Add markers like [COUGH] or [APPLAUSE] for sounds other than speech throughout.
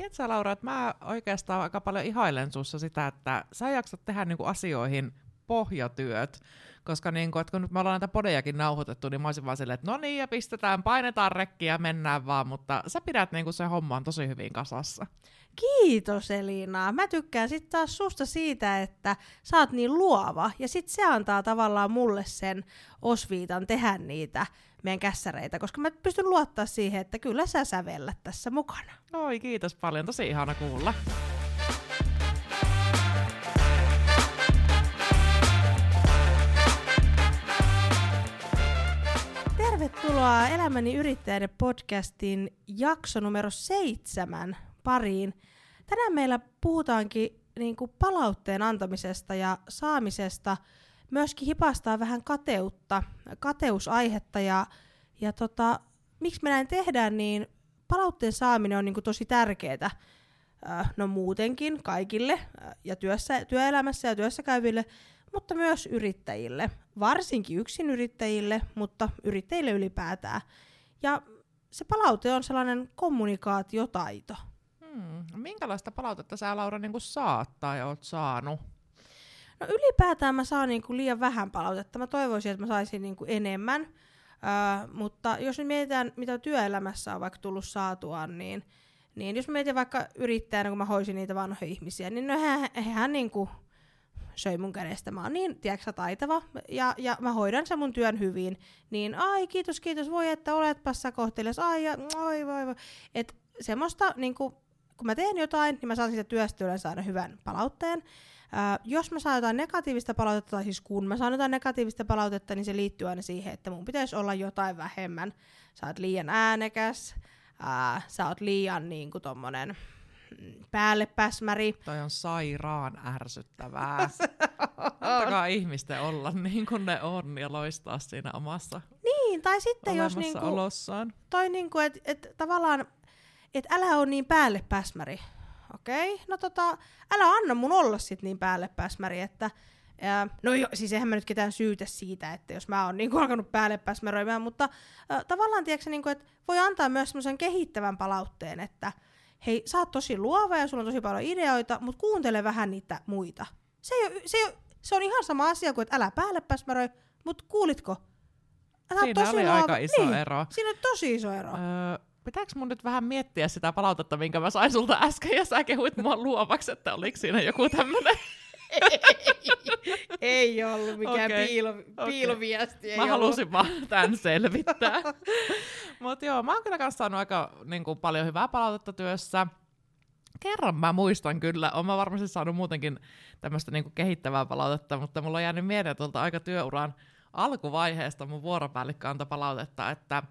tiedätkö Laura, että mä oikeastaan aika paljon ihailen sussa sitä, että sä jaksat tehdä niinku asioihin pohjatyöt, koska niin kun, että kun nyt me ollaan näitä podejakin nauhoitettu, niin mä olisin vaan silleen, että no niin, ja pistetään, painetaan rekkiä ja mennään vaan, mutta sä pidät niin se homman tosi hyvin kasassa. Kiitos Elina. Mä tykkään sitten taas susta siitä, että sä oot niin luova. Ja sit se antaa tavallaan mulle sen osviitan tehdä niitä meidän kässäreitä, koska mä pystyn luottaa siihen, että kyllä sä sävellät tässä mukana. Oi, kiitos paljon. Tosi ihana kuulla. Tervetuloa Elämäni yrittäjän podcastin jakso numero seitsemän pariin. Tänään meillä puhutaankin niin kuin palautteen antamisesta ja saamisesta, myöskin hipastaa vähän kateutta, kateusaihetta ja, ja tota, miksi me näin tehdään, niin palautteen saaminen on niin kuin tosi tärkeää. No muutenkin kaikille ja työssä, työelämässä ja työssä käyville, mutta myös yrittäjille. Varsinkin yksinyrittäjille, mutta yrittäjille ylipäätään. Ja se palaute on sellainen kommunikaatiotaito. Hmm. Minkälaista palautetta sä Laura niin saat tai oot saanut? No ylipäätään mä saan niin kuin liian vähän palautetta. Mä toivoisin, että mä saisin niin kuin enemmän. Öö, mutta jos nyt mietitään, mitä työelämässä on vaikka tullut saatua, niin, niin jos mietin vaikka yrittäjänä, kun mä hoisin niitä vanhoja ihmisiä, niin no hän, niin kuin söi mun kädestä. Mä oon niin, tiedätkö, taitava ja, ja mä hoidan sen mun työn hyvin. Niin ai kiitos, kiitos, voi että oletpas sä kohtelias, ai ja, oi voi voi. Et semmoista, niin kuin, kun mä teen jotain, niin mä saan siitä työstä yleensä aina hyvän palautteen. Ää, jos mä saan jotain negatiivista palautetta, tai siis kun mä saan jotain negatiivista palautetta, niin se liittyy aina siihen, että mun pitäisi olla jotain vähemmän. Sä oot liian äänekäs, ää, sä oot liian niin kuin tommonen, päälle päsmäri. Toi on sairaan ärsyttävää. [LAUGHS] Antakaa ihmisten olla niin kuin ne on ja loistaa siinä omassa Niin, tai sitten jos niinku, olossaan. toi niinku, että et, tavallaan, että älä ole niin päälle päsmäri. Okei, okay? no tota, älä anna mun olla sit niin päälle päsmäri, että ja, no jo, siis eihän mä nyt ketään syytä siitä, että jos mä oon niinku alkanut päälle päsmäröimään, mutta äh, tavallaan tiedätkö, niinku, että voi antaa myös semmoisen kehittävän palautteen, että hei, sä oot tosi luova ja sulla on tosi paljon ideoita, mutta kuuntele vähän niitä muita. Se, ei ole, se, ei ole, se on ihan sama asia kuin, että älä päälle päsmäröi, mutta kuulitko? Sä siinä tosi oli luova. aika iso niin, ero. Siinä on tosi iso ero. Öö, pitääkö mun nyt vähän miettiä sitä palautetta, minkä mä sain sulta äsken, ja sä kehuit mua luovaksi, että oliko siinä joku tämmönen... ei, [LAUGHS] ei ollut mikään okay, piilo, okay. piiloviesti. Ei mä ollut. halusin vaan tämän selvittää. [LAUGHS] Mutta joo, mä oon kyllä kanssa saanut aika niin kuin, paljon hyvää palautetta työssä. Kerran mä muistan kyllä, oon mä varmasti saanut muutenkin tämmöistä niin kehittävää palautetta, mutta mulla on jäänyt mieleen tuolta aika työuran alkuvaiheesta mun vuoropäällikkö antoi palautetta, että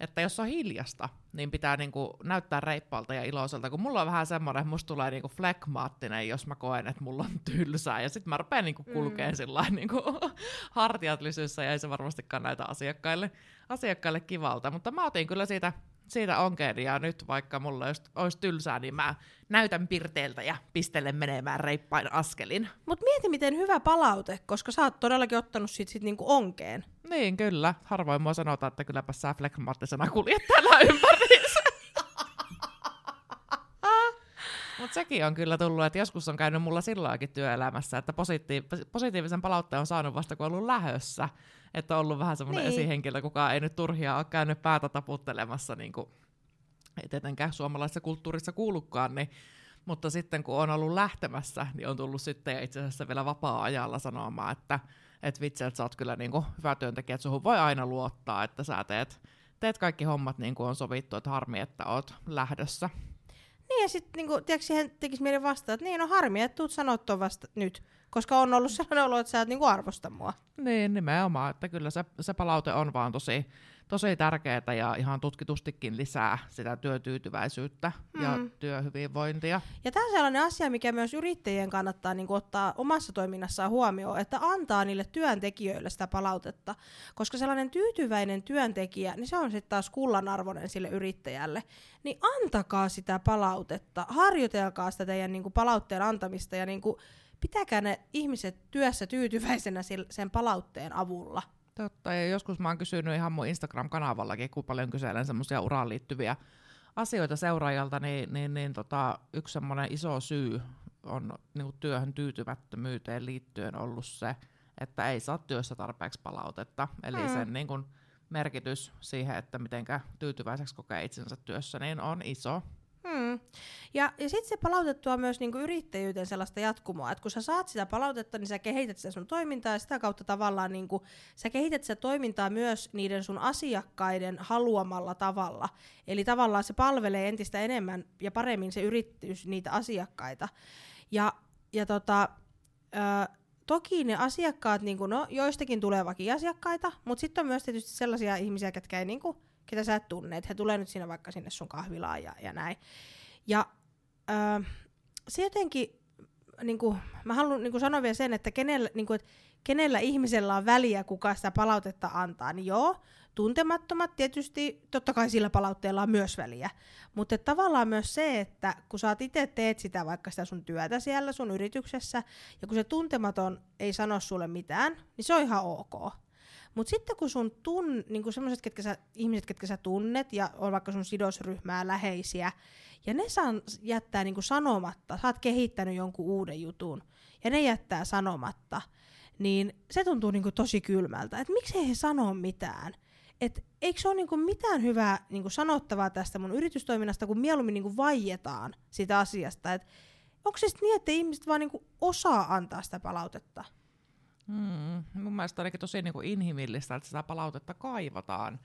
että jos on hiljasta, niin pitää niinku näyttää reippaalta ja iloiselta, kun mulla on vähän semmoinen, että musta tulee niinku flekmaattinen, jos mä koen, että mulla on tylsää, ja sitten mä rupean niinku kulkeen mm. sillä niinku [LAUGHS] hartiat lysyssä, ja ei se varmastikaan näitä asiakkaille, asiakkaille kivalta, mutta mä otin kyllä siitä siitä onkeen, ja nyt vaikka mulla olisi, olisi tylsää, niin mä näytän pirteeltä ja pistelen menemään reippain askelin. Mut mieti miten hyvä palaute, koska sä oot todellakin ottanut sit, sit niinku onkeen. Niin, kyllä. Harvoin mua sanotaan, että kylläpä sä flekmaattisena kuljet täällä [LAUGHS] ympäriinsä. [LAUGHS] Mutta sekin on kyllä tullut, että joskus on käynyt mulla silloinkin työelämässä, että positiiv- positiivisen palautteen on saanut vasta kun on ollut lähössä. Että on ollut vähän semmoinen niin. esihenkilö, kuka ei nyt turhia ole käynyt päätä taputtelemassa, niin kuin ei tietenkään suomalaisessa kulttuurissa kuulukaan, niin mutta sitten kun on ollut lähtemässä, niin on tullut sitten ja itse asiassa vielä vapaa-ajalla sanomaan, että et vitsi, että sä oot kyllä niin kuin hyvä työntekijä, että suhun voi aina luottaa, että sä teet, teet kaikki hommat niin kuin on sovittu, että harmi, että oot lähdössä. Niin ja sitten niinku, siihen tekisi mieli vastata, että niin on no harmi, että tuut sanoa vasta nyt, koska on ollut sellainen olo, että sä et niinku arvosta mua. Niin, nimenomaan, että kyllä se, se palaute on vaan tosi, tosi tärkeää ja ihan tutkitustikin lisää sitä työtyytyväisyyttä mm. ja työhyvinvointia. Ja tämä on sellainen asia, mikä myös yrittäjien kannattaa niin kuin, ottaa omassa toiminnassaan huomioon, että antaa niille työntekijöille sitä palautetta. Koska sellainen tyytyväinen työntekijä, niin se on sitten taas kullanarvoinen sille yrittäjälle. Niin antakaa sitä palautetta, harjoitelkaa sitä teidän niin kuin, palautteen antamista ja niin kuin, pitäkää ne ihmiset työssä tyytyväisenä sen palautteen avulla. Totta, ja joskus mä oon kysynyt ihan mun Instagram-kanavallakin, kun paljon kyselen semmoisia uraan liittyviä asioita seuraajalta, niin, niin, niin tota, yksi semmoinen iso syy on niin kuin työhön tyytymättömyyteen liittyen ollut se, että ei saa työssä tarpeeksi palautetta. Eli mm. sen niin kuin, merkitys siihen, että mitenkä tyytyväiseksi kokee itsensä työssä, niin on iso. Hmm. Ja, ja sitten se palautettua myös niinku yrittäjyyteen sellaista jatkumoa, että kun sä saat sitä palautetta, niin sä kehität sitä sun toimintaa ja sitä kautta tavallaan niinku, sä kehität sitä toimintaa myös niiden sun asiakkaiden haluamalla tavalla. Eli tavallaan se palvelee entistä enemmän ja paremmin se yritys niitä asiakkaita. Ja, ja tota, ö, toki ne asiakkaat, niin kuin, no, joistakin tulee asiakkaita, mutta sitten on myös tietysti sellaisia ihmisiä, ketkä ei, niin kuin, ketä sä et tunne, että he tulee nyt sinne vaikka sinne sun kahvilaan ja, ja näin. Ja öö, se jotenkin, niin kuin, mä haluan niin sanoa vielä sen, että kenellä, niin kuin, että kenellä ihmisellä on väliä, kuka sitä palautetta antaa, niin joo, tuntemattomat tietysti, totta kai sillä palautteella on myös väliä, mutta tavallaan myös se, että kun sä itse teet sitä vaikka sitä sun työtä siellä sun yrityksessä, ja kun se tuntematon ei sano sulle mitään, niin se on ihan ok. Mutta sitten kun sun tun, niin sellaiset ketkä sä, ihmiset, ketkä sä tunnet, ja on vaikka sun sidosryhmää läheisiä, ja ne saa jättää niin sanomatta, sä oot kehittänyt jonkun uuden jutun, ja ne jättää sanomatta, niin se tuntuu niin tosi kylmältä. Että miksei he sano mitään? Et eikö se ole niinku mitään hyvää niinku sanottavaa tästä mun yritystoiminnasta, kun mieluummin niinku vaietaan sitä asiasta. Et onko se niin, että ihmiset vaan niinku osaa antaa sitä palautetta? Hmm, mun mielestä on tosi niinku inhimillistä, että sitä palautetta kaivataan,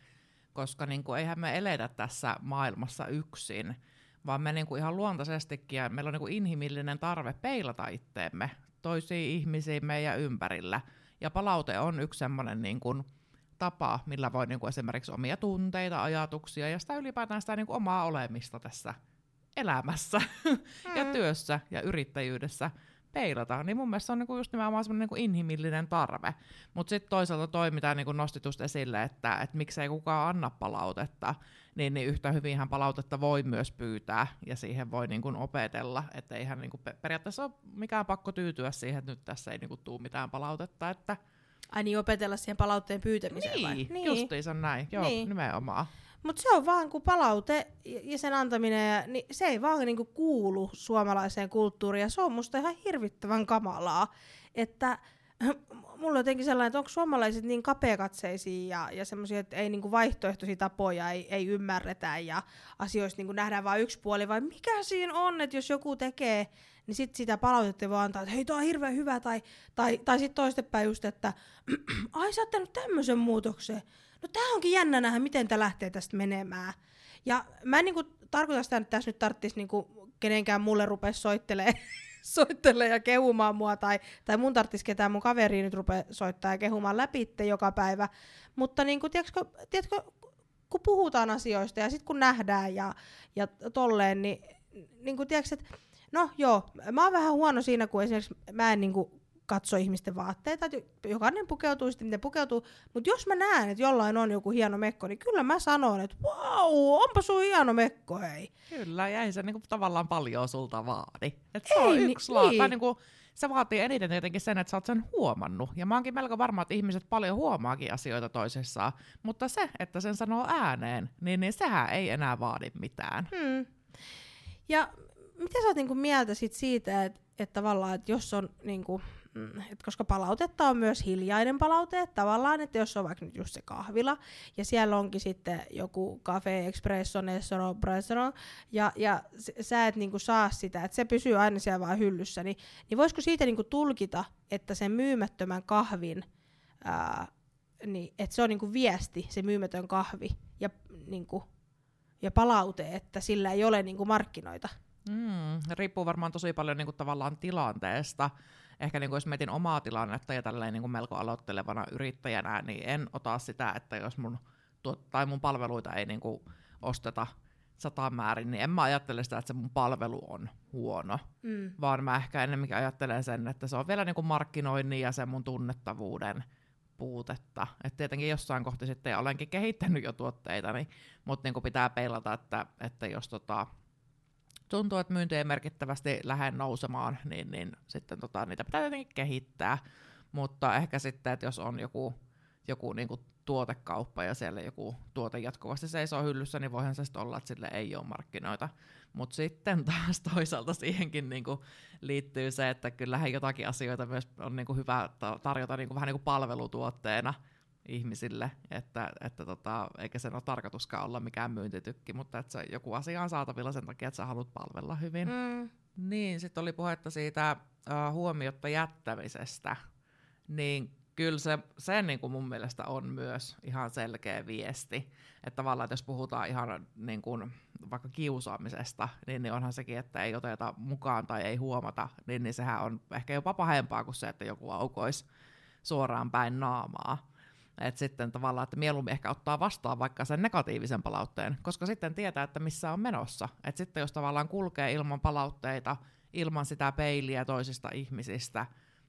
koska niinku, eihän me eletä tässä maailmassa yksin, vaan me niinku ihan luontaisestikin, ja meillä on niinku inhimillinen tarve peilata itteemme toisiin ihmisiin meidän ympärillä. Ja palaute on yksi semmoinen niinku, tapa, millä voi niinku esimerkiksi omia tunteita, ajatuksia ja sitä ylipäätään sitä niinku omaa olemista tässä elämässä [LAUGHS] mm. ja työssä ja yrittäjyydessä peilata, niin mun mielestä se on niinku just nimenomaan semmoinen niinku inhimillinen tarve. Mutta sitten toisaalta toi, mitä niinku nosti just esille, että et miksei kukaan anna palautetta, niin, niin yhtä hyvinhän palautetta voi myös pyytää ja siihen voi niinku opetella, että eihän niinku periaatteessa ole mikään pakko tyytyä siihen, että nyt tässä ei niinku tuu mitään palautetta, että Ai niin, opetella siihen palautteen pyytämiseen niin, vai? Niin, justiinsa näin. Joo, niin. nimenomaan. Mutta se on vaan, kun palaute ja sen antaminen, niin se ei vaan niinku kuulu suomalaiseen kulttuuriin. Ja se on musta ihan hirvittävän kamalaa. Että [LAUGHS] mulla on jotenkin sellainen, että onko suomalaiset niin kapeakatseisia ja, ja semmoisia, että ei niinku vaihtoehtoisia tapoja ei, ei ymmärretä ja asioista niinku nähdään vain yksi puoli, vai mikä siinä on, että jos joku tekee niin sitten sitä palautetta voi antaa, että hei, tuo on hirveän hyvä, tai, tai, tai sitten toistepäin just, että [CLEARS THROAT] ai sä oot tämmöisen muutoksen. No tää onkin jännä nähdä, miten tämä lähtee tästä menemään. Ja mä en niinku tarkoita sitä, että tässä nyt tarvitsisi niinku kenenkään mulle rupea soittelee, [LAUGHS] soittelee ja kehumaan mua, tai, tai mun tarvitsisi ketään mun kaveri nyt rupea soittaa ja kehumaan läpi joka päivä. Mutta niinku, tiedätkö, tiedätkö, kun puhutaan asioista ja sitten kun nähdään ja, ja tolleen, niin, niin kuin, tiedätkö, että No joo, mä oon vähän huono siinä, kun esimerkiksi mä en niinku katso ihmisten vaatteita, että jokainen pukeutuu sitten, miten pukeutuu. Mutta jos mä näen, että jollain on joku hieno mekko, niin kyllä mä sanon, että wow, onpa sun hieno mekko, hei. Kyllä, ja ei se niinku tavallaan paljon sulta vaadi. Et se ei, on yksi niin. tai niinku, se vaatii eniten tietenkin sen, että sä oot sen huomannut. Ja mä oonkin melko varma, että ihmiset paljon huomaakin asioita toisessaan. Mutta se, että sen sanoo ääneen, niin, niin sehän ei enää vaadi mitään. Hmm. Ja mitä sä oot niinku mieltä sit siitä, että et tavallaan, että jos on niinku, et koska palautetta on myös hiljainen palaute, että tavallaan, että jos on vaikka nyt just se kahvila, ja siellä onkin sitten joku cafe, espresso, nessoro, presero, ja, ja sä et niinku saa sitä, että se pysyy aina siellä vaan hyllyssä, niin, niin voisiko siitä niinku tulkita, että sen myymättömän kahvin, ää, niin, että se on niinku viesti, se myymätön kahvi, ja, niinku, ja palaute, että sillä ei ole niinku markkinoita? Mm, riippuu varmaan tosi paljon niin kuin, tavallaan tilanteesta. Ehkä niin kuin, jos mietin omaa tilannetta ja tälleen niin kuin melko aloittelevana yrittäjänä, niin en ota sitä, että jos mun, tuot, tai mun palveluita ei niin kuin, osteta sataan määrin, niin en mä ajattele sitä, että se mun palvelu on huono, mm. vaan mä ehkä enemmänkin ajattelen sen, että se on vielä niin kuin markkinoinnin ja sen mun tunnettavuuden puutetta. Et tietenkin jossain kohti sitten olenkin kehittänyt jo tuotteita, niin, mutta niin pitää peilata, että, että jos tota, tuntuu, että myynti ei merkittävästi lähde nousemaan, niin, niin sitten tota, niitä pitää jotenkin kehittää. Mutta ehkä sitten, että jos on joku, joku niin kuin tuotekauppa ja siellä joku tuote jatkuvasti seisoo hyllyssä, niin voihan se olla, että sille ei ole markkinoita. Mutta sitten taas [LAUGHS] toisaalta siihenkin niinku liittyy se, että kyllähän jotakin asioita myös on niinku hyvä tarjota niinku vähän niinku palvelutuotteena ihmisille, että, että tota, eikä sen ole tarkoituskaan olla mikään myyntitykki, mutta että se joku asia on saatavilla sen takia, että sä haluat palvella hyvin. Mm. Niin, sitten oli puhetta siitä uh, huomiotta jättämisestä, niin kyllä se, se niin kuin mun mielestä on myös ihan selkeä viesti. Että tavallaan, että jos puhutaan ihan niin kuin vaikka kiusaamisesta, niin, niin onhan sekin, että ei oteta mukaan tai ei huomata, niin, niin sehän on ehkä jopa pahempaa kuin se, että joku aukoisi suoraan päin naamaa. Et sitten tavallaan, että mieluummin ehkä ottaa vastaan vaikka sen negatiivisen palautteen, koska sitten tietää, että missä on menossa. Et sitten jos tavallaan kulkee ilman palautteita, ilman sitä peiliä toisista ihmisistä,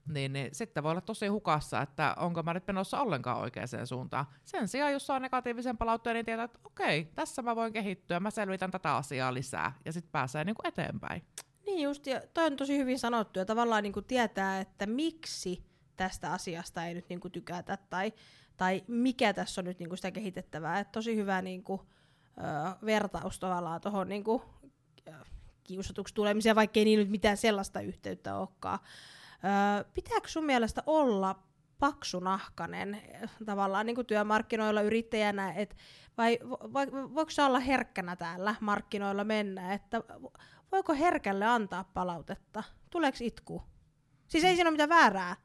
niin, niin sitten voi olla tosi hukassa, että onko mä nyt menossa ollenkaan oikeaan suuntaan. Sen sijaan, jos saa negatiivisen palautteen, niin tietää, että okei, tässä mä voin kehittyä, mä selvitän tätä asiaa lisää, ja sitten pääsee niin kuin eteenpäin. Niin just, ja toi on tosi hyvin sanottu, ja tavallaan niin kuin tietää, että miksi tästä asiasta ei nyt niin kuin tykätä, tai, tai mikä tässä on nyt niin kuin sitä kehitettävää. Et tosi hyvä niin kuin, ö, vertaus tavallaan tuohon niin kiusatuksi tulemiseen, vaikkei niin nyt mitään sellaista yhteyttä olekaan. Öö, pitääkö sun mielestä olla paksunahkanen tavallaan niin kuin työmarkkinoilla yrittäjänä, et, vai vai voiko se olla herkkänä täällä markkinoilla mennä, että voiko herkälle antaa palautetta? Tuleeko itku? Siis ei siinä ole mitään väärää,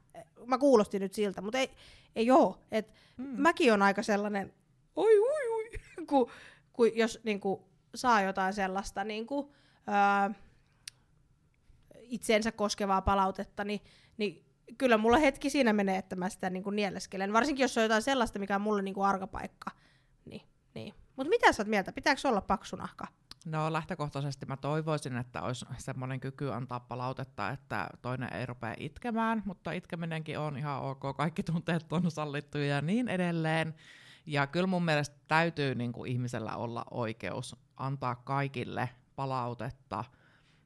mä kuulostin nyt siltä, mutta ei, ei oo. Et mm. Mäkin on aika sellainen, oi oi oi, [LAUGHS] kun, kun jos niin kuin, saa jotain sellaista niin kuin, öö, itseensä koskevaa palautetta, niin, niin kyllä mulla hetki siinä menee, että mä sitä niin kuin nieleskelen. Varsinkin jos on jotain sellaista, mikä on mulle niin kuin arkapaikka. Niin, niin. Mutta mitä sä oot mieltä? Pitääkö olla paksunahka? No lähtökohtaisesti mä toivoisin, että olisi semmoinen kyky antaa palautetta, että toinen ei rupea itkemään, mutta itkeminenkin on ihan ok, kaikki tunteet on sallittuja ja niin edelleen. Ja kyllä mun mielestä täytyy niin kuin ihmisellä olla oikeus antaa kaikille palautetta,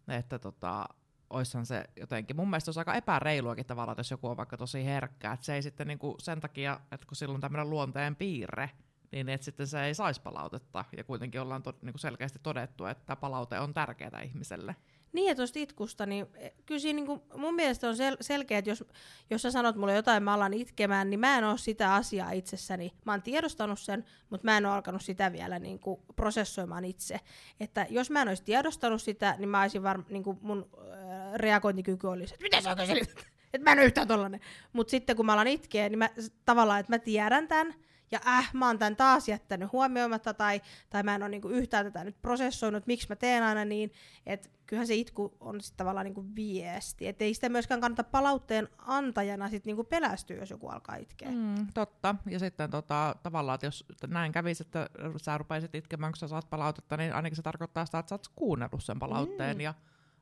että tota, oishan se jotenkin, mun mielestä olisi aika epäreiluakin tavallaan, jos joku on vaikka tosi herkkä, että se ei sitten niinku sen takia, että kun silloin tämmöinen luonteen piirre, niin että sitten se ei saisi palautetta, ja kuitenkin ollaan to, niinku selkeästi todettu, että palaute on tärkeää ihmiselle. Niin, ja tuosta itkusta, niin e, kyllä siinä niin kuin, mun mielestä on sel- selkeä, että jos, jos sä sanot mulle jotain, mä alan itkemään, niin mä en ole sitä asiaa itsessäni. Mä oon tiedostanut sen, mutta mä en ole alkanut sitä vielä niin kuin, prosessoimaan itse. Että jos mä en olisi tiedostanut sitä, niin mä olisin varmaan, niin kuin mun äh, reagointikyky olisi, että mitä sä oikein? [LAUGHS] Että mä en ole yhtään tollanen. Mutta sitten kun mä alan itkeä, niin mä, tavallaan, että mä tiedän tämän, ja äh, mä oon tämän taas jättänyt huomioimatta, tai, tai mä en ole niinku yhtään tätä nyt prosessoinut, miksi mä teen aina niin, että kyllähän se itku on sitten tavallaan niinku viesti, että ei sitä myöskään kannata palautteen antajana sit niinku pelästyä, jos joku alkaa itkeä. Mm, totta, ja sitten tota, tavallaan, että jos näin kävisi, että sä rupaisit itkemään, kun sä saat palautetta, niin ainakin se tarkoittaa sitä, että sä oot kuunnellut sen palautteen mm. ja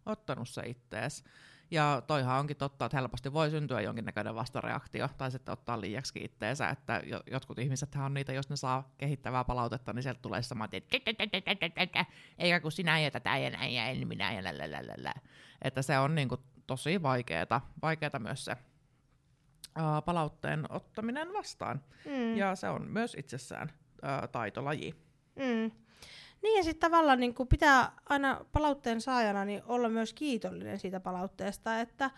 ottanut se ittees. Ja toihan onkin totta, että helposti voi syntyä jonkinnäköinen vastareaktio, tai sitten ottaa liiaksi itteensä, että jotkut ihmiset on niitä, jos ne saa kehittävää palautetta, niin sieltä tulee sama, että eikä kun sinä ja tätä ja näin ja en minä ja lalalala. Että se on niinku tosi vaikeeta, vaikeeta myös se ää, palautteen ottaminen vastaan. Mm. Ja se on myös itsessään ää, taitolaji. Mm. Ja sitten tavallaan niin pitää aina palautteen saajana niin olla myös kiitollinen siitä palautteesta, että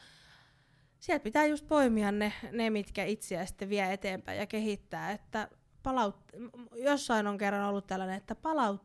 sieltä pitää just poimia ne, ne mitkä itseä sitten vie eteenpäin ja kehittää, että palaut, jossain on kerran ollut tällainen, että palaut,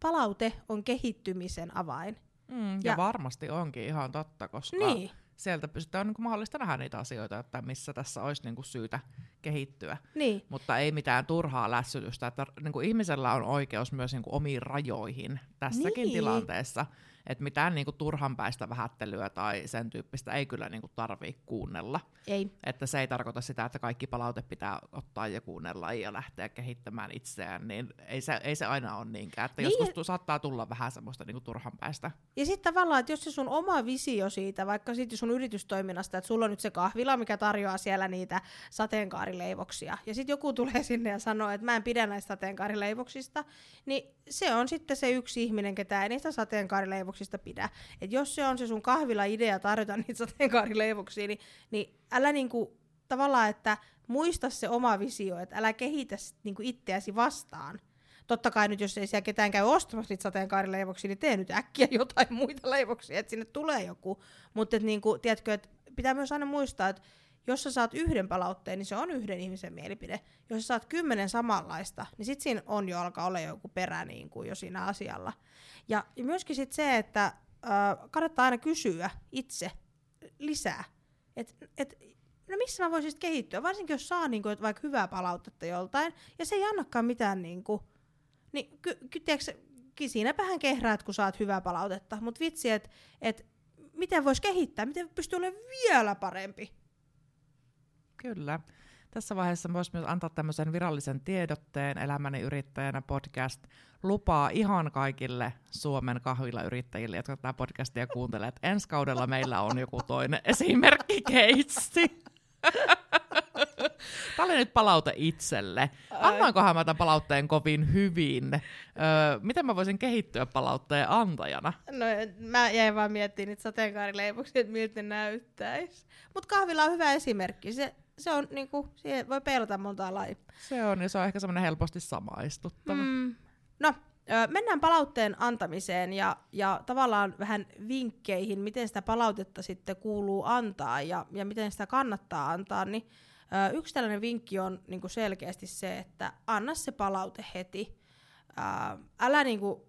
palaute on kehittymisen avain. Mm, ja, ja varmasti onkin ihan totta, koska niin sieltä pystytään niin kuin mahdollista nähdä niitä asioita, että missä tässä olisi niin kuin syytä kehittyä. Niin. Mutta ei mitään turhaa lässytystä, että niin kuin ihmisellä on oikeus myös niin kuin omiin rajoihin tässäkin niin. tilanteessa että mitään niinku turhanpäistä vähättelyä tai sen tyyppistä ei kyllä niinku tarvii kuunnella. Ei. Että se ei tarkoita sitä, että kaikki palaute pitää ottaa ja kuunnella ja lähteä kehittämään itseään, niin ei se, ei se aina ole niinkään. Että niin. joskus saattaa tulla vähän semmoista niinku turhanpäistä. Ja sitten tavallaan, että jos se sun oma visio siitä, vaikka sitten sun yritystoiminnasta, että sulla on nyt se kahvila, mikä tarjoaa siellä niitä sateenkaarileivoksia, ja sitten joku tulee sinne ja sanoo, että mä en pidä näistä sateenkaarileivoksista, niin se on sitten se yksi ihminen, ketä ei niistä sateenkaarileivoksista pidä. Et jos se on se sun kahvila idea tarjota [LAUGHS] niitä sateenkaarileivoksia, niin, niin älä niinku tavallaan, että muista se oma visio, että älä kehitä niin kuin itseäsi vastaan. Totta kai nyt, jos ei siellä ketään käy ostamassa niitä sateenkaarileivoksia, niin tee nyt äkkiä jotain [LAUGHS] muita leivoksia, että sinne tulee joku. Mutta niin kuin, tiedätkö, että pitää myös aina muistaa, että jos sä saat yhden palautteen, niin se on yhden ihmisen mielipide. Jos sä saat kymmenen samanlaista, niin sit siinä on jo alkaa olla joku perä niin kuin jo siinä asialla. Ja, ja myöskin sit se, että äh, kannattaa aina kysyä itse lisää. Että et, no missä mä voisin kehittyä, varsinkin jos saa niinku, vaikka hyvää palautetta joltain, ja se ei annakaan mitään, niinku, niin ky, ky, tiiäks, siinäpähän kehräät, kun saat hyvää palautetta, mutta vitsi, että et, miten voisi kehittää, miten pystyy olemaan vielä parempi. Kyllä. Tässä vaiheessa voisi myös antaa tämmöisen virallisen tiedotteen Elämäni yrittäjänä podcast lupaa ihan kaikille Suomen kahvilayrittäjille, jotka tätä podcastia kuuntelee, että ensi kaudella meillä on joku toinen esimerkkikeissi. Tämä oli nyt palaute itselle. Annoinkohan mä tämän palautteen kovin hyvin? Öö, miten mä voisin kehittyä palautteen antajana? No mä jäin vaan miettimään niitä sateenkaarileivoksia, että miltä ne näyttäisi. Mutta kahvilla on hyvä esimerkki. Se, se on niinku, siihen voi peilata monta lajia. Se on, ja se on ehkä semmoinen helposti samaistuttava. Mm. No, mennään palautteen antamiseen ja, ja tavallaan vähän vinkkeihin, miten sitä palautetta sitten kuuluu antaa ja, ja miten sitä kannattaa antaa, niin yksi tällainen vinkki on niin kuin selkeästi se, että anna se palaute heti. älä niin kuin,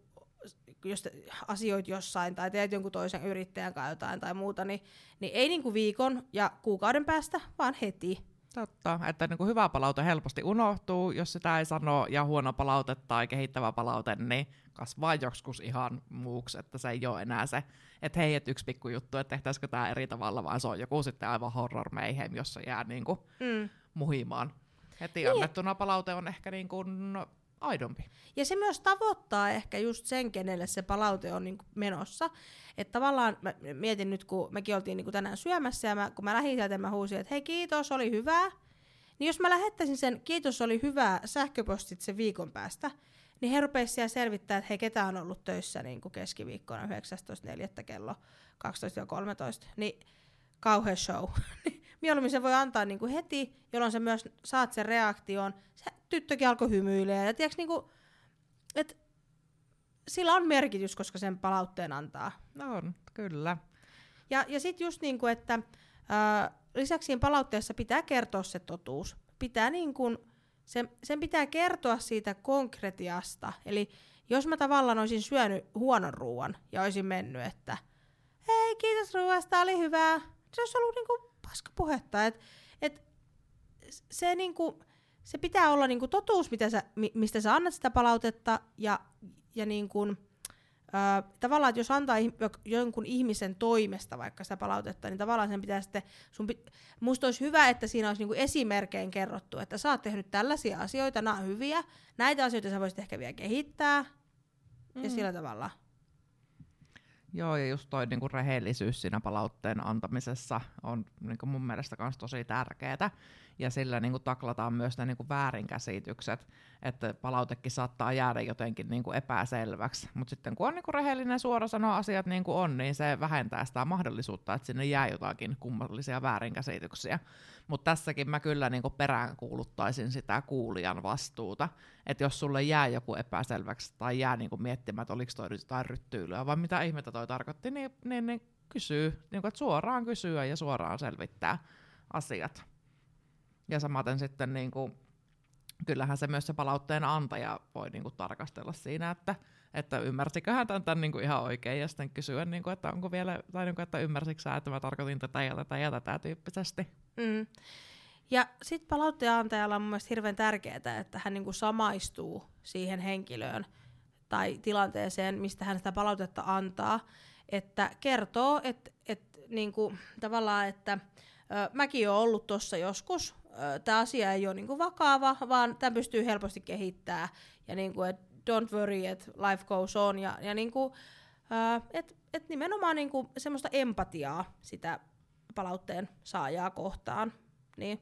jos asioit jossain tai teet jonkun toisen yrittäjän kanssa jotain tai muuta, niin, niin ei niin kuin viikon ja kuukauden päästä, vaan heti. Totta, että niin kuin hyvä palaute helposti unohtuu, jos sitä ei sano, ja huono palaute tai kehittävä palaute, niin kasvaa joskus ihan muuksi, että se ei ole enää se, että hei, et yksi pikku juttu, että tehtäisikö tämä eri tavalla, vaan se on joku sitten aivan horror mayhem, jossa jää niin kuin mm. muhimaan. Heti niin. annettuna palaute on ehkä niin kuin aidompi. Ja se myös tavoittaa ehkä just sen, kenelle se palaute on niin menossa. Että tavallaan mä mietin nyt, kun mekin oltiin niin tänään syömässä ja mä, kun mä lähdin sieltä, mä huusin, että hei kiitos, oli hyvää. Niin jos mä lähettäisin sen kiitos, oli hyvää sähköpostit sen viikon päästä, niin he rupeisivat siellä selvittää, että hei, ketä on ollut töissä niin kuin keskiviikkona 19.4. kello 12.13. Niin kauhean show. Mieluummin se voi antaa niin kuin heti, jolloin se myös saat sen reaktion. Se tyttökin alkoi hymyilemään. Ja tiiäks, niin kuin, että sillä on merkitys, koska sen palautteen antaa. No on, kyllä. Ja, ja sitten just niin kuin, että ää, lisäksi siinä palautteessa pitää kertoa se totuus. Pitää niin kuin, sen, sen pitää kertoa siitä konkretiasta. Eli jos mä tavallaan olisin syönyt huonon ruoan ja olisin mennyt, että hei, kiitos ruoasta, oli hyvää. Se olisi ollut niinku paskapuhetta. Et, et, se, niinku, se pitää olla niinku totuus, mitä sä, mistä sä annat sitä palautetta ja, ja niinku, Öö, tavallaan, että jos antaa jonkun ihmisen toimesta vaikka sitä palautetta, niin tavallaan sen pitää sitten, sun pit- musta olisi hyvä, että siinä olisi niinku esimerkkein kerrottu, että sä oot tehnyt tällaisia asioita, nämä on hyviä, näitä asioita sä voisit ehkä vielä kehittää, mm. ja sillä tavalla. Joo, ja just toi niinku rehellisyys siinä palautteen antamisessa on niinku mun mielestä myös tosi tärkeää ja sillä niin kuin taklataan myös ne niin kuin väärinkäsitykset, että palautekin saattaa jäädä jotenkin niin kuin epäselväksi. Mutta sitten kun on niin kuin rehellinen suora sanoa asiat niin kuin on, niin se vähentää sitä mahdollisuutta, että sinne jää jotakin kummallisia väärinkäsityksiä. Mutta tässäkin mä kyllä niin kuin peräänkuuluttaisin sitä kuulijan vastuuta, että jos sulle jää joku epäselväksi tai jää niin kuin miettimään, että oliko toi jotain ryttyylyä vai mitä ihmettä toi tarkoitti, niin, niin, niin kysyy, niin kuin, että suoraan kysyä ja suoraan selvittää asiat. Ja samaten sitten niin kuin, kyllähän se myös se palautteen antaja voi niin kuin, tarkastella siinä, että, että ymmärsiköhän tämän, tämän niin kuin ihan oikein ja sitten kysyä, niin kuin, että onko vielä, tai niin kuin, että ymmärsikö sä, että mä tarkoitin tätä ja tätä ja tätä tyyppisesti. Mm. Ja sitten palautteen antajalla on mun mielestä hirveän tärkeää, että hän niin kuin samaistuu siihen henkilöön tai tilanteeseen, mistä hän sitä palautetta antaa, että kertoo, että, että niin kuin, tavallaan, että ö, mäkin olen ollut tuossa joskus, tämä asia ei ole niinku vakava, vaan tämä pystyy helposti kehittämään. Ja niinku, et don't worry, että life goes on. Ja, ja niinku, että et nimenomaan niinku semmoista empatiaa sitä palautteen saajaa kohtaan. Niin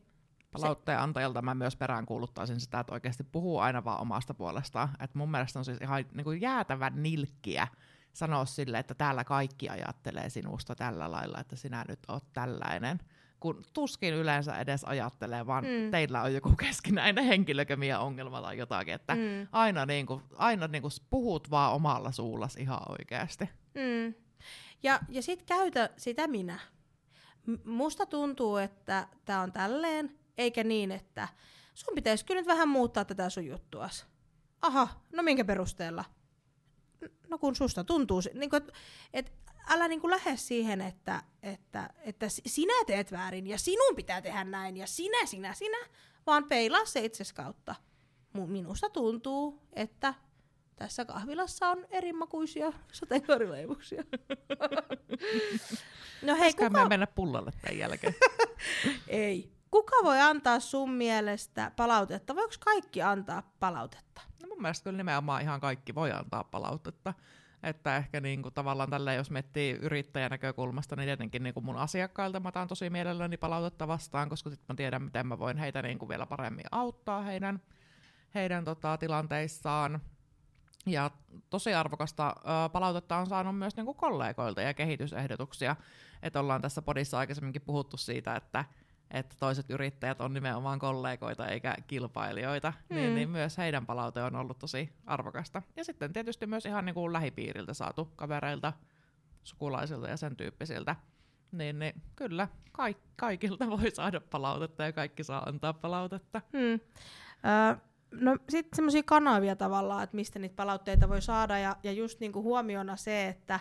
Palautteen antajalta mä myös peräänkuuluttaisin sitä, että oikeasti puhuu aina vaan omasta puolestaan. Et mun mielestä on siis ihan niin kuin jäätävän nilkkiä sanoa sille, että täällä kaikki ajattelee sinusta tällä lailla, että sinä nyt oot tällainen kun tuskin yleensä edes ajattelee, vaan mm. teillä on joku keskinäinen henkilökemiä ongelma tai jotakin, että mm. aina, niinku, aina niinku puhut vaan omalla suullas ihan oikeasti. Mm. Ja, ja sit käytä sitä minä. M- musta tuntuu, että tämä on tälleen, eikä niin, että sun pitäisi kyllä nyt vähän muuttaa tätä sun juttuas. Aha, no minkä perusteella? No kun susta tuntuu, niin kuin, että et, älä niin kuin lähde siihen, että, että, että sinä teet väärin ja sinun pitää tehdä näin ja sinä, sinä, sinä, vaan peilaa se itses kautta. Minusta tuntuu, että tässä kahvilassa on erimakuisia sateenkaarileivuksia. [LAUGHS] no hei, kuka... me mennä pullalle tämän jälkeen? [LAUGHS] Ei. Kuka voi antaa sun mielestä palautetta? Voiko kaikki antaa palautetta? No mun mielestä kyllä nimenomaan ihan kaikki voi antaa palautetta. Että ehkä niinku tavallaan tälleen, jos miettii yrittäjän näkökulmasta, niin tietenkin niinku mun asiakkailta mä otan tosi mielelläni palautetta vastaan, koska sitten mä tiedän, miten mä voin heitä niinku vielä paremmin auttaa heidän, heidän tota, tilanteissaan. Ja tosi arvokasta ö, palautetta on saanut myös niinku kollegoilta ja kehitysehdotuksia. Että ollaan tässä podissa aikaisemminkin puhuttu siitä, että että toiset yrittäjät on nimenomaan kollegoita eikä kilpailijoita, mm. niin, niin myös heidän palaute on ollut tosi arvokasta. Ja sitten tietysti myös ihan niin kuin lähipiiriltä saatu kavereilta, sukulaisilta ja sen tyyppisiltä. Niin, niin kyllä, kaik, kaikilta voi saada palautetta ja kaikki saa antaa palautetta. Mm. Ö, no sitten semmoisia kanavia tavallaan, että mistä niitä palautteita voi saada ja, ja just niinku huomiona se, että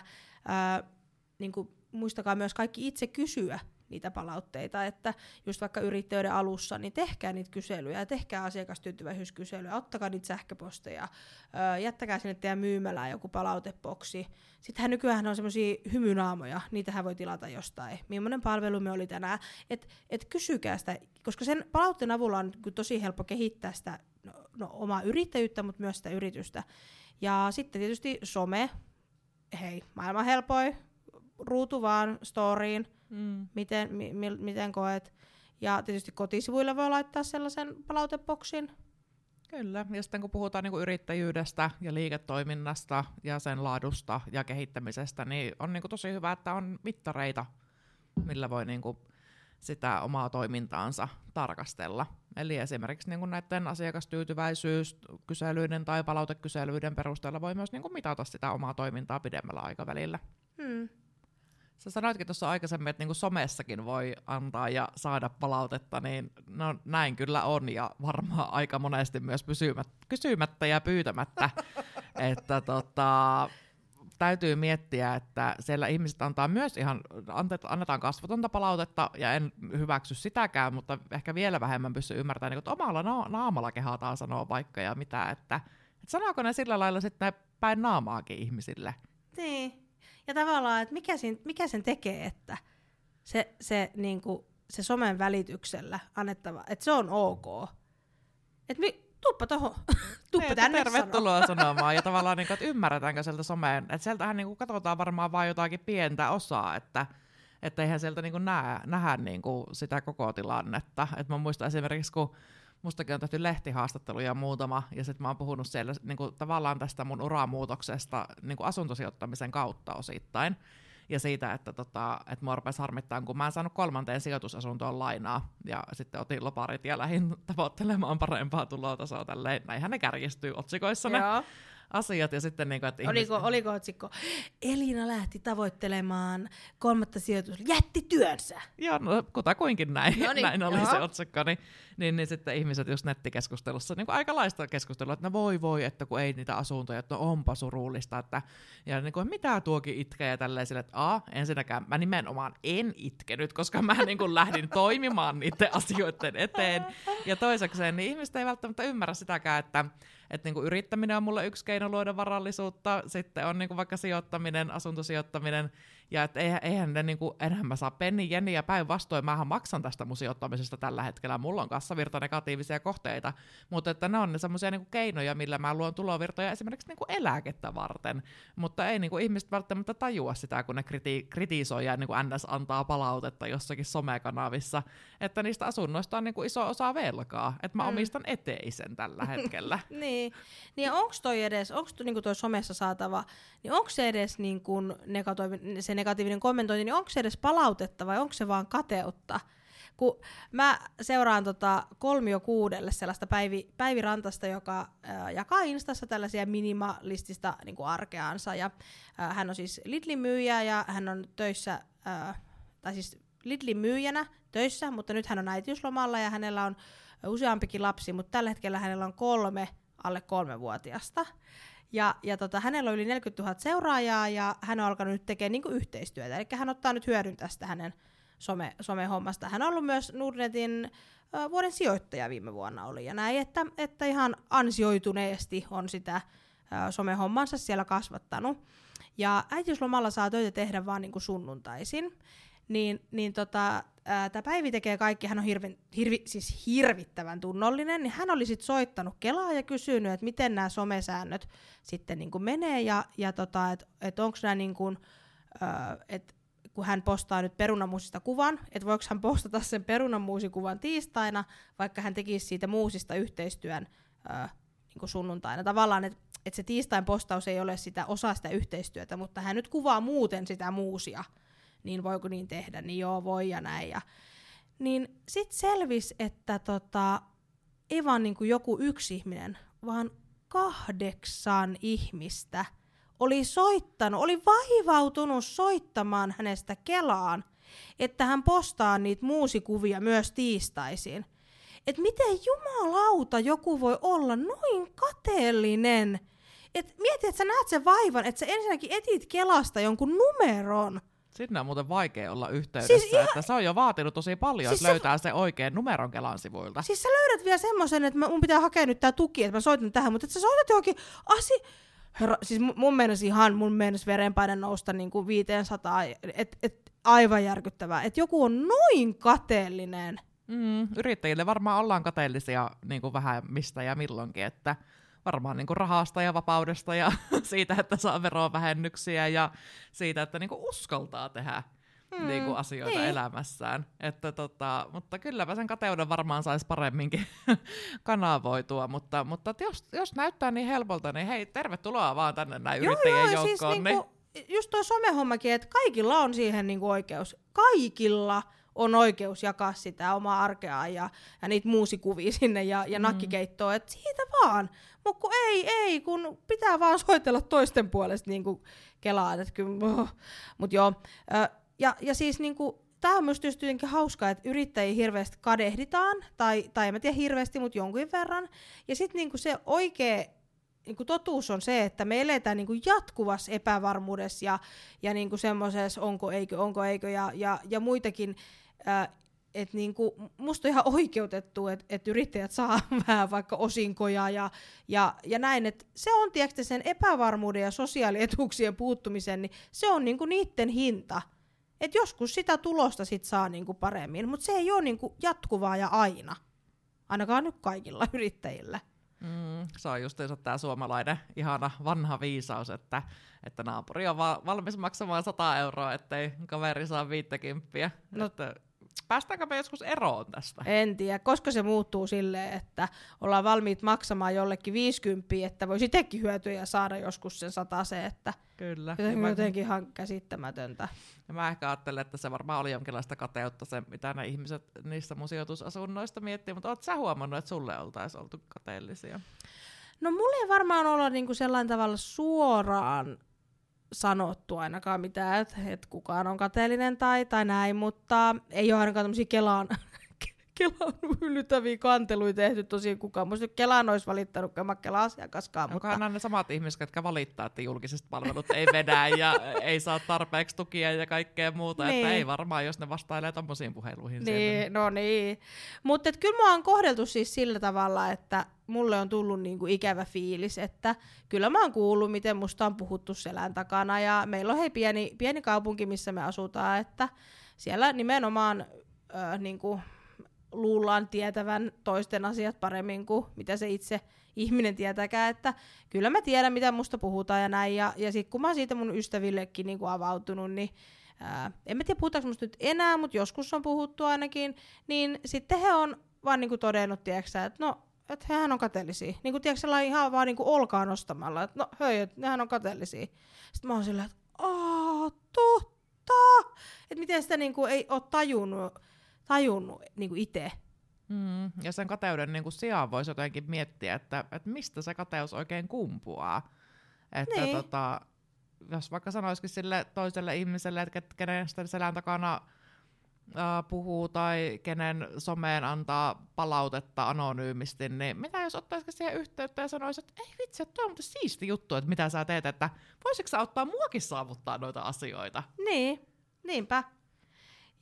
ö, niinku, muistakaa myös kaikki itse kysyä niitä palautteita, että just vaikka yrittäjyyden alussa, niin tehkää niitä kyselyjä ja tehkää asiakastyytyväisyyskyselyjä, ottakaa niitä sähköposteja, öö, jättäkää sinne teidän myymälään joku palautepoksi. Sittenhän nykyään on semmoisia hymynaamoja, niitähän voi tilata jostain. Millainen palvelu me oli tänään, että et kysykää sitä, koska sen palautteen avulla on tosi helppo kehittää sitä no, no, omaa yrittäjyyttä, mutta myös sitä yritystä. Ja sitten tietysti some, hei, maailman helpoi, ruutu vaan storyin, mm. miten, mi, mi, miten koet. Ja tietysti kotisivuille voi laittaa sellaisen palauteboksin. Kyllä, ja sitten kun puhutaan niin kuin yrittäjyydestä ja liiketoiminnasta ja sen laadusta ja kehittämisestä, niin on niin kuin tosi hyvä, että on mittareita, millä voi niin kuin sitä omaa toimintaansa tarkastella. Eli esimerkiksi niin kuin näiden asiakastyytyväisyyskyselyiden tai palautekyselyiden perusteella voi myös niin kuin mitata sitä omaa toimintaa pidemmällä aikavälillä. Hmm. Sä sanoitkin tuossa aikaisemmin, että niinku somessakin voi antaa ja saada palautetta, niin no näin kyllä on ja varmaan aika monesti myös pysymättä, kysymättä ja pyytämättä. [LAUGHS] että tota, täytyy miettiä, että siellä ihmiset antaa myös ihan, annetaan kasvotonta palautetta, ja en hyväksy sitäkään, mutta ehkä vielä vähemmän pysty ymmärtämään, niin että omalla na- naamalla kehataan sanoa vaikka ja mitä, että, että sanooko ne sillä lailla sitten päin naamaakin ihmisille? Niin, ja tavallaan, että mikä sen, mikä sen tekee, että se, se, niin kuin, se somen välityksellä annettava, että se on ok. Että mi, tuppa toho, [LAUGHS] tuppa niin, tänne Tervetuloa sanomaan. Ja tavallaan, niin kuin, että ymmärretäänkö sieltä someen, että sieltähän niin kuin, katsotaan varmaan vain jotakin pientä osaa, että että eihän sieltä niin kuin, näe, nähdä niin kuin, sitä koko tilannetta. Et mä muistan esimerkiksi, kun mustakin on tehty lehtihaastatteluja muutama, ja sitten mä oon puhunut siellä niin kuin, tavallaan tästä mun uramuutoksesta niin kuin asuntosijoittamisen kautta osittain. Ja siitä, että, tota, että mua rupesi harmittaa, kun mä en saanut kolmanteen sijoitusasuntoon lainaa, ja sitten otin loparit ja lähdin tavoittelemaan parempaa tulotasoa tälleen. Näinhän ne kärjistyy otsikoissa ne. Asiat ja sitten niin kuin, että oliko, ihmiset... oliko otsikko, Elina lähti tavoittelemaan kolmatta sijoitusta, jätti työnsä. Joo, no kutakuinkin näin, no niin, näin oli joo. se otsikko, niin, niin, niin, sitten ihmiset just nettikeskustelussa niin kuin aikalaista keskustelua, että no voi voi, että kun ei niitä asuntoja, että no onpa surullista, että ja niin kuin, mitä tuokin itkee ja tälleen sille, että a, ensinnäkään mä nimenomaan en itkenyt, koska mä [LAUGHS] niin kuin lähdin toimimaan niiden asioiden eteen, ja toisekseen niin ihmiset ei välttämättä ymmärrä sitäkään, että että niinku yrittäminen on mulle yksi keino luoda varallisuutta, sitten on niinku vaikka sijoittaminen, asuntosijoittaminen, ja et eihän, eihän ne niinku, enhän mä saa penni jeniä päinvastoin, mähän maksan tästä mun sijoittamisesta tällä hetkellä, mulla on kassavirta negatiivisia kohteita, mutta että ne on ne semmoisia niinku keinoja, millä mä luon tulovirtoja esimerkiksi niinku eläkettä varten, mutta ei niinku ihmiset välttämättä tajua sitä, kun ne kriti- kritisoi ja niinku NS antaa palautetta jossakin somekanavissa, että niistä asunnoista on niinku iso osa velkaa, että mä mm. omistan eteisen tällä hetkellä. [LAUGHS] niin, niin onko toi edes, onko niinku toi somessa saatava, niin onko se edes niinku negatiivinen, se negatiivinen kommentointi, niin onko se edes palautetta vai onko se vaan kateutta? kun mä seuraan tota kolmio kuudelle sellaista Päivi, Päivi Rantasta, joka äh, jakaa Instassa tällaisia minimalistista niin kuin arkeansa. Ja, äh, hän on siis Lidlin myyjä ja hän on töissä, äh, tai siis Lidlin myyjänä töissä, mutta nyt hän on äitiyslomalla ja hänellä on useampikin lapsi, mutta tällä hetkellä hänellä on kolme alle kolmevuotiasta. Ja, ja tota, hänellä on yli 40 000 seuraajaa ja hän on alkanut nyt tekemään niin yhteistyötä. Eli hän ottaa nyt hyödyn tästä hänen some, somehommasta. Hän on ollut myös Nordnetin ö, vuoden sijoittaja viime vuonna oli. Ja näin, että, että ihan ansioituneesti on sitä ö, somehommansa siellä kasvattanut. Ja äitiyslomalla saa töitä tehdä vaan niin kuin sunnuntaisin. Niin, niin tota, tämä Päivi tekee kaikki, hän on hirvi, hirvi, siis hirvittävän tunnollinen, niin hän oli sitten soittanut Kelaa ja kysynyt, että miten nämä somesäännöt sitten niin kuin menee, ja, ja tota, että et onko nämä niin kuin, että kun hän postaa nyt perunamuusista kuvan, että voiko hän postata sen perunamuusikuvan tiistaina, vaikka hän tekisi siitä muusista yhteistyön ää, niin kuin sunnuntaina. Tavallaan, että et se tiistain postaus ei ole sitä osa sitä yhteistyötä, mutta hän nyt kuvaa muuten sitä muusia, niin voiko niin tehdä, niin joo voi ja näin. Ja, niin sitten selvisi, että tota, ei vaan niin kuin joku yksi ihminen, vaan kahdeksan ihmistä oli soittanut, oli vaivautunut soittamaan hänestä Kelaan, että hän postaa niitä muusikuvia myös tiistaisin. Et miten jumalauta joku voi olla noin kateellinen? Et mieti, että sä näet sen vaivan, että sä ensinnäkin etit Kelasta jonkun numeron, Sinne on muuten vaikea olla yhteydessä, siis ihan... että se on jo vaatinut tosi paljon, siis että se... löytää se oikein numeron Kelan sivuilta. Siis sä löydät vielä semmoisen, että mun pitää hakea nyt tää tuki, että mä soitan tähän, mutta että sä soitat johonkin asi... Herra, siis mun mielestä ihan, mun mielestä verenpaine nousta niin kuin 500, että et, aivan järkyttävää, että joku on noin kateellinen. Mm, yrittäjille varmaan ollaan kateellisia niin kuin vähän mistä ja milloinkin, että varmaan niin kuin rahasta ja vapaudesta ja [LAUGHS] siitä, että saa verovähennyksiä ja siitä, että niin kuin uskaltaa tehdä mm, niin kuin asioita niin. elämässään. Että tota, mutta kylläpä sen kateuden varmaan saisi paremminkin [LAUGHS] kanavoitua, mutta, mutta jos, jos näyttää niin helpolta, niin hei, tervetuloa vaan tänne näin joo, yrittäjien joo, siis joukkoon. Siis niin... Niinku, just tuo somehommakin, että kaikilla on siihen niinku oikeus. Kaikilla on oikeus jakaa sitä omaa arkeaan ja, ja niitä muusikuvia sinne ja, ja mm. nakkikeittoa, että siitä vaan. Mutta kun ei, ei, kun pitää vaan soitella toisten puolesta niin kuin Kelaan. Oh. Mut joo. Ja, ja siis niin kuin, tämä on myös tietysti hauskaa, että yrittäjiä hirveästi kadehditaan, tai, tai en mä tiedä hirveästi, mutta jonkin verran. Ja sitten niin se oikea niin kuin totuus on se, että me eletään niin kuin jatkuvassa epävarmuudessa ja, ja niin semmoisessa onko eikö, onko eikö ja, ja, ja muitakin että niinku, musta on ihan oikeutettu, että et yrittäjät saa [LAUGHS] vähän vaikka osinkoja ja, ja, ja näin. Et se on tiedätkö, sen epävarmuuden ja sosiaalietuuksien puuttumisen, niin se on niinku niiden hinta. Et joskus sitä tulosta sit saa niinku paremmin, mutta se ei ole niinku jatkuvaa ja aina. Ainakaan nyt kaikilla yrittäjillä. Mm, se on justiinsa tämä suomalainen ihana vanha viisaus, että, että naapuri on va- valmis maksamaan 100 euroa, ettei kaveri saa 50. No, että Päästäänkö me joskus eroon tästä? En tiedä, koska se muuttuu silleen, että ollaan valmiit maksamaan jollekin 50, että voisi itsekin hyötyä ja saada joskus sen se, että Kyllä. Se on jotenkin ihan käsittämätöntä. Ja mä ehkä ajattelen, että se varmaan oli jonkinlaista kateutta se, mitä ne ihmiset niistä mun sijoitusasunnoista miettii, mutta oot sä huomannut, että sulle oltaisiin oltu kateellisia? No mulle ei varmaan olla niinku sellainen tavalla suoraan sanottu ainakaan mitään, että et kukaan on kateellinen tai, tai näin, mutta ei ole ainakaan tämmöisiä Kelaan, Kelaan [LAUGHS] yllyttäviä kanteluita tehty tosiaan kukaan. Musta Kelaan olisi valittanut Kela Kelan asiakaskaan. Mutta... Onkohan ne samat ihmiset, jotka valittaa, että julkiset palvelut ei vedä ja [LAUGHS] ei saa tarpeeksi tukia ja kaikkea muuta. Niin. Että ei varmaan, jos ne vastailee tommosiin puheluihin. Niin, siellä. no niin. Mutta kyllä mua on kohdeltu siis sillä tavalla, että mulle on tullut niinku ikävä fiilis, että kyllä mä oon kuullut, miten musta on puhuttu selän takana. Ja meillä on hei pieni, pieni kaupunki, missä me asutaan, että siellä nimenomaan äh, niinku, luullaan tietävän toisten asiat paremmin kuin mitä se itse ihminen tietääkään, että kyllä mä tiedän, mitä musta puhutaan ja näin, ja, ja sitten kun mä oon siitä mun ystävillekin niin avautunut, niin ää, en mä tiedä puhutaanko musta nyt enää, mutta joskus on puhuttu ainakin, niin sitten he on vaan niin kuin todennut, tiedätkö, että no, että hehän on kateellisia. Niin kuin tiedätkö, ihan vaan niin kuin olkaa nostamalla, että no hei, että nehän on kateellisia. Sitten mä oon silleen, että aah, totta! Että miten sitä niin kuin ei ole tajunnut, tajunnut niin itse. Mm, ja sen kateuden niin kuin sijaan voisi jotenkin miettiä, että, että mistä se kateus oikein kumpuaa. Että Niin. tota, jos vaikka sanoisikin sille toiselle ihmiselle, että kenen selän takana ää, puhuu tai kenen someen antaa palautetta anonyymisti, niin mitä jos ottaisikin siihen yhteyttä ja sanoisi, että ei vitsi, että tuo on siisti juttu, että mitä sä teet, että voisitko sä auttaa muakin saavuttaa noita asioita? Niin, niinpä.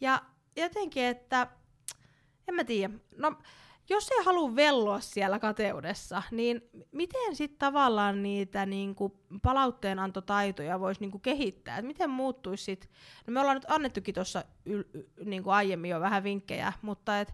Ja jotenkin, että en mä tiedä. No, jos ei halua velloa siellä kateudessa, niin miten sitten tavallaan niitä niinku palautteenantotaitoja voisi niinku kehittää? Et miten muuttuisi sit? No me ollaan nyt annettukin tuossa niinku aiemmin jo vähän vinkkejä, mutta et,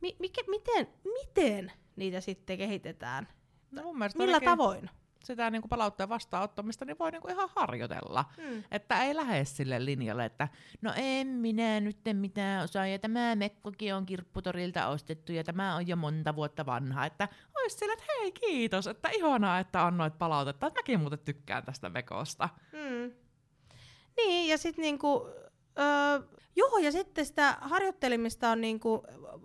mi- mikä, miten, miten niitä sitten kehitetään? No Millä ainakin tavoin? Sitä niin kuin palautteen vastaanottamista, niin voi niin kuin ihan harjoitella. Mm. Että ei lähde sille linjalle, että no en minä nyt en mitään osaa, ja tämä mekkokin on kirpputorilta ostettu, ja tämä on jo monta vuotta vanha. Että olisi sille, että hei kiitos, että ihanaa, että annoit palautetta, että mäkin muuten tykkään tästä mekosta. Mm. Niin, ja sitten niinku, öö, joo, ja sitten sitä harjoittelemista on niinku,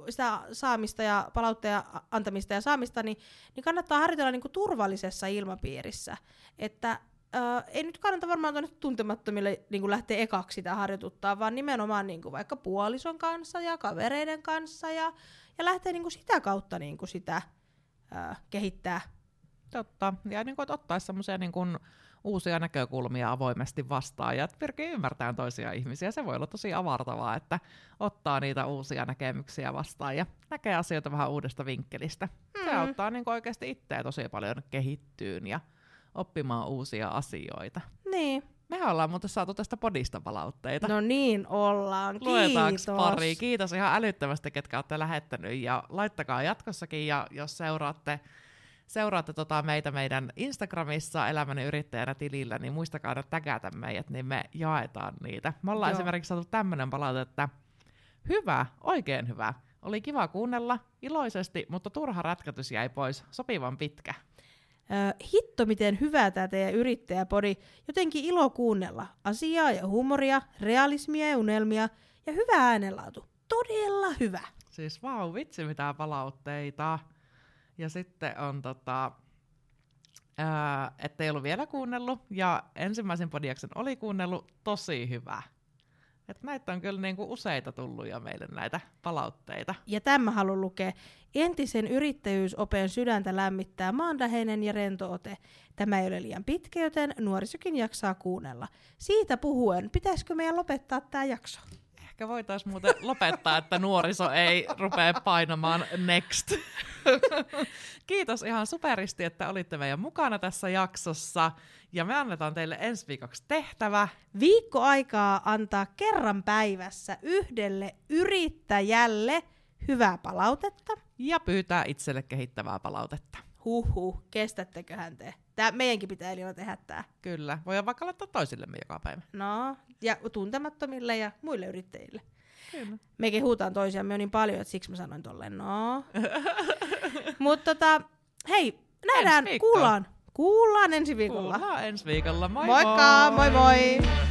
sitä saamista ja palautteen a- antamista ja saamista, niin, niin kannattaa harjoitella niinku turvallisessa ilmapiirissä. Että öö, ei nyt kannata varmaan tuonne tuntemattomille niinku lähteä ekaksi sitä harjoituttaa, vaan nimenomaan niinku vaikka puolison kanssa ja kavereiden kanssa ja, ja lähteä niinku sitä kautta niinku sitä öö, kehittää. Totta. Ja niin kuin, että ottaisi semmoisia niin kuin, uusia näkökulmia avoimesti vastaan ja pyrkii ymmärtämään toisia ihmisiä. Se voi olla tosi avartavaa, että ottaa niitä uusia näkemyksiä vastaan ja näkee asioita vähän uudesta vinkkelistä. Se Mm. auttaa niin oikeasti itseä tosi paljon kehittyyn ja oppimaan uusia asioita. Niin. Mehän ollaan muuten saatu tästä podista palautteita. No niin ollaan, Luetaanko kiitos. pari? Kiitos ihan älyttömästi, ketkä olette lähettänyt ja laittakaa jatkossakin ja jos seuraatte, seuraatte tota meitä meidän Instagramissa elämäni yrittäjänä tilillä, niin muistakaa aina tägätä meidät, niin me jaetaan niitä. Me ollaan Joo. esimerkiksi saatu tämmönen palaute, että hyvä, oikein hyvä. Oli kiva kuunnella iloisesti, mutta turha rätkätys jäi pois. Sopivan pitkä. Hitto, miten hyvää tämä teidän yrittäjäpodi. Jotenkin ilo kuunnella. Asiaa ja huumoria, realismia ja unelmia ja hyvä äänenlaatu. Todella hyvä. Siis vau, vitsi mitä palautteita. Ja sitten on tota, ää, ettei ollut vielä kuunnellut, ja ensimmäisen podiaksen oli kuunnellut, tosi hyvä. Et näitä on kyllä niinku useita tullut jo meille näitä palautteita. Ja tämä haluan lukea. Entisen yrittäjyysopen sydäntä lämmittää maanläheinen ja rento ote. Tämä ei ole liian pitkä, joten nuorisokin jaksaa kuunnella. Siitä puhuen, pitäisikö meidän lopettaa tämä jakso? Ehkä voitaisiin muuten lopettaa, että nuoriso ei rupea painamaan next. Kiitos ihan superisti, että olitte meidän mukana tässä jaksossa. Ja me annetaan teille ensi viikoksi tehtävä. Viikko aikaa antaa kerran päivässä yhdelle yrittäjälle hyvää palautetta. ja pyytää itselle kehittävää palautetta. Huhhuh, kestätteköhän te? Tää, meidänkin pitää Elina tehdä tää. Kyllä, voidaan vaikka laittaa toisillemme joka päivä. No, ja tuntemattomille ja muille yrittäjille. Kyllä. Me kehutaan toisiamme jo niin paljon, että siksi mä sanoin tolleen no. [LAUGHS] Mutta tota, hei, nähdään, kuullaan. Kuullaan ensi viikolla. Kuullaan ensi viikolla. Moi Moikka, moi moi! moi.